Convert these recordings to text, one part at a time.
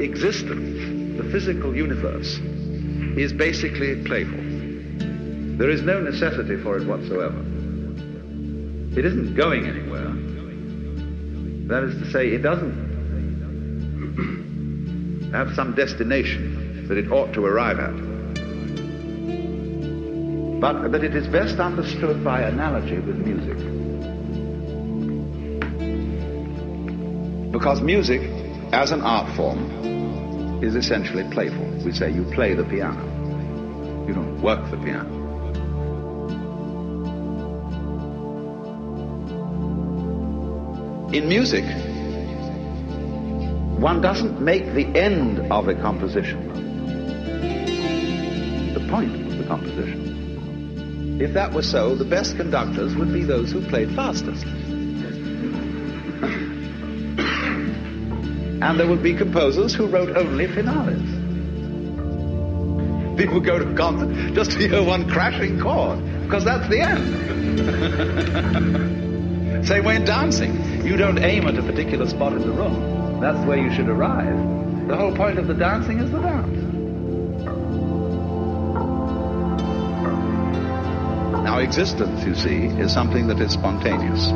existence, the physical universe, is basically playful. There is no necessity for it whatsoever. It isn't going anywhere. That is to say, it doesn't have some destination that it ought to arrive at. But that it is best understood by analogy with music. Because music, as an art form, is essentially playful. We say you play the piano. You don't work the piano. In music, one doesn't make the end of a composition the point of the composition. If that were so, the best conductors would be those who played fastest. And there would be composers who wrote only finales. People go to concert just to hear one crashing chord, because that's the end. Same way in dancing. You don't aim at a particular spot in the room. That's where you should arrive. The whole point of the dancing is the dance. Now, existence, you see, is something that is spontaneous.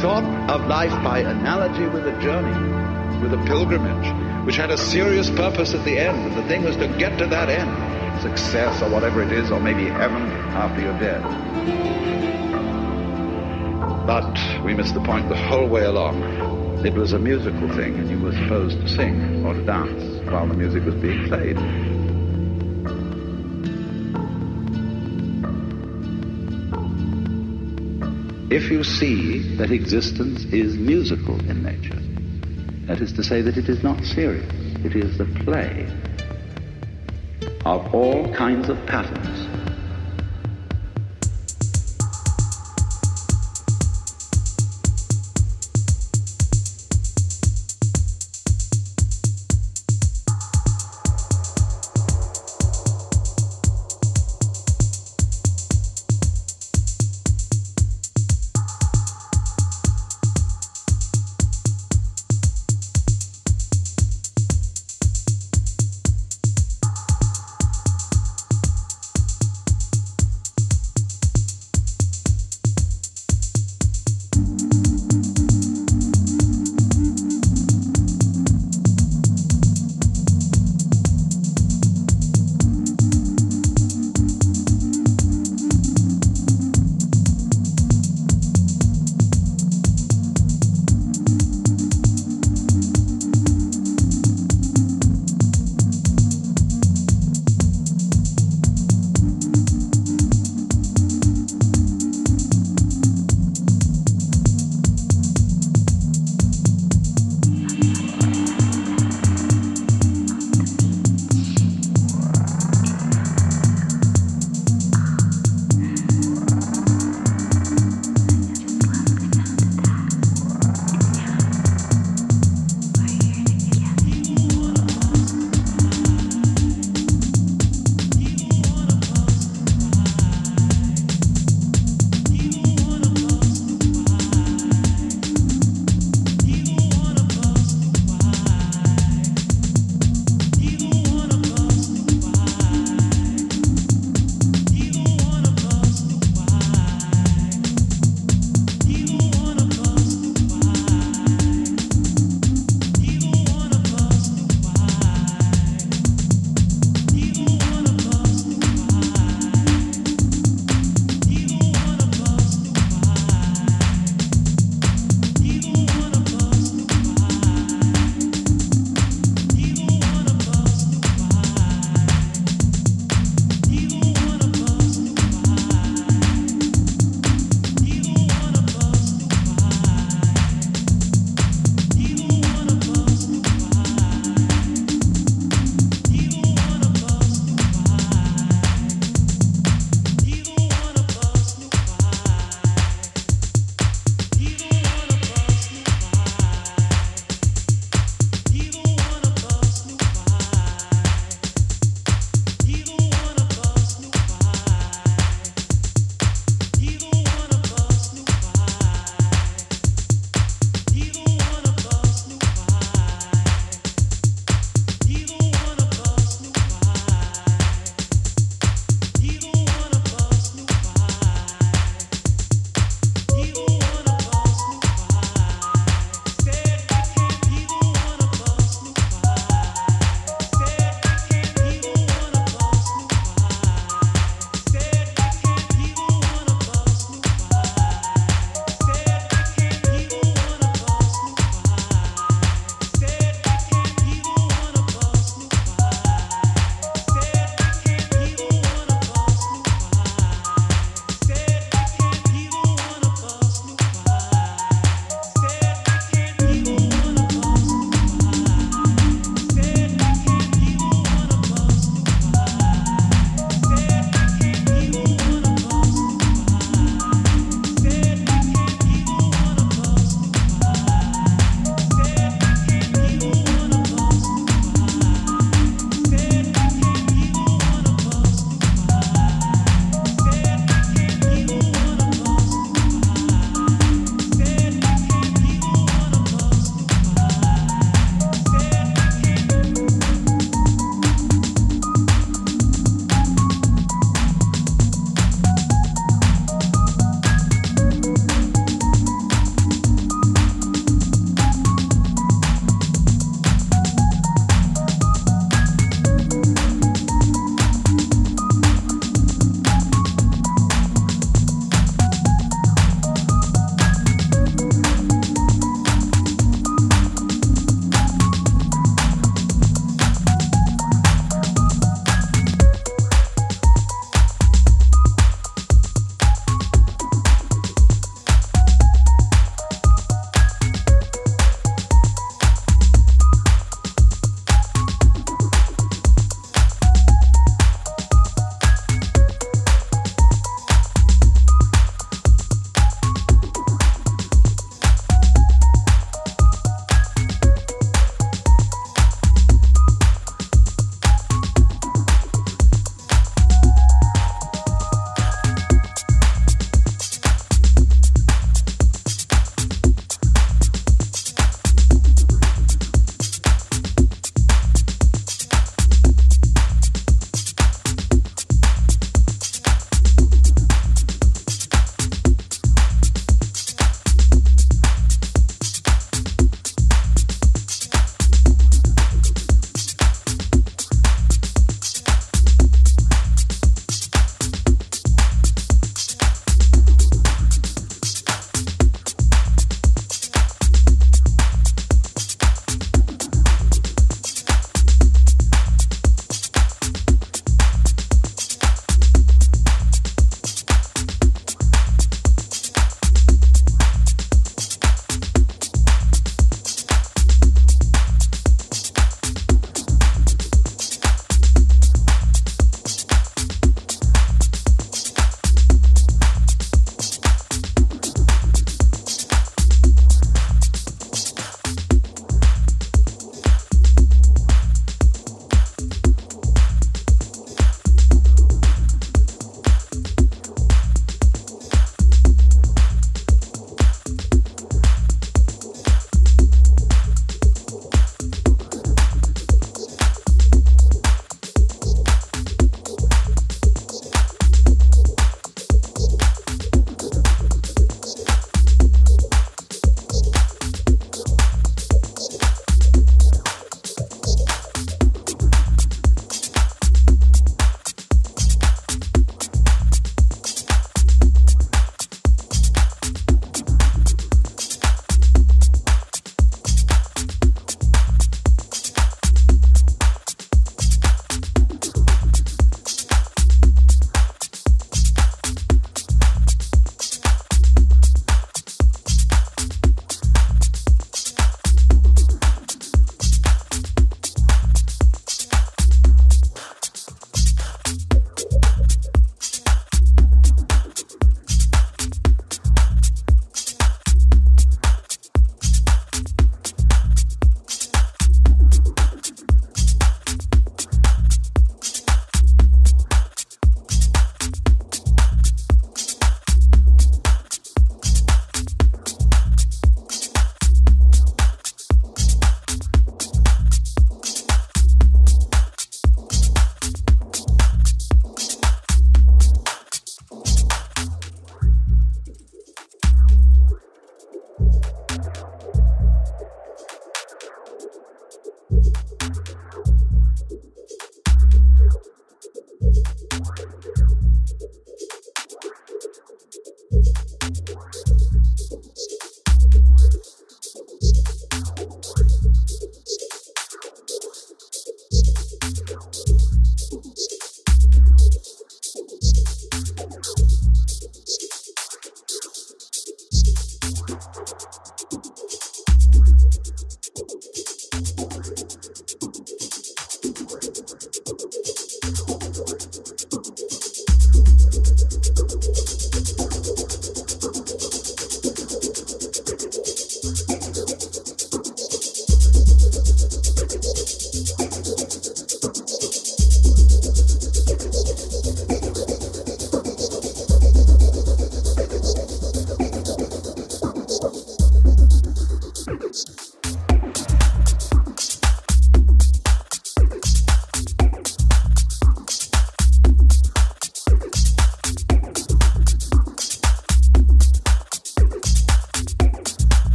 Thought of life by analogy with a journey, with a pilgrimage, which had a serious purpose at the end, and the thing was to get to that end, success or whatever it is, or maybe heaven after you're dead. But we missed the point the whole way along. It was a musical thing, and you were supposed to sing or to dance while the music was being played. If you see that existence is musical in nature, that is to say that it is not serious, it is the play of all kinds of patterns.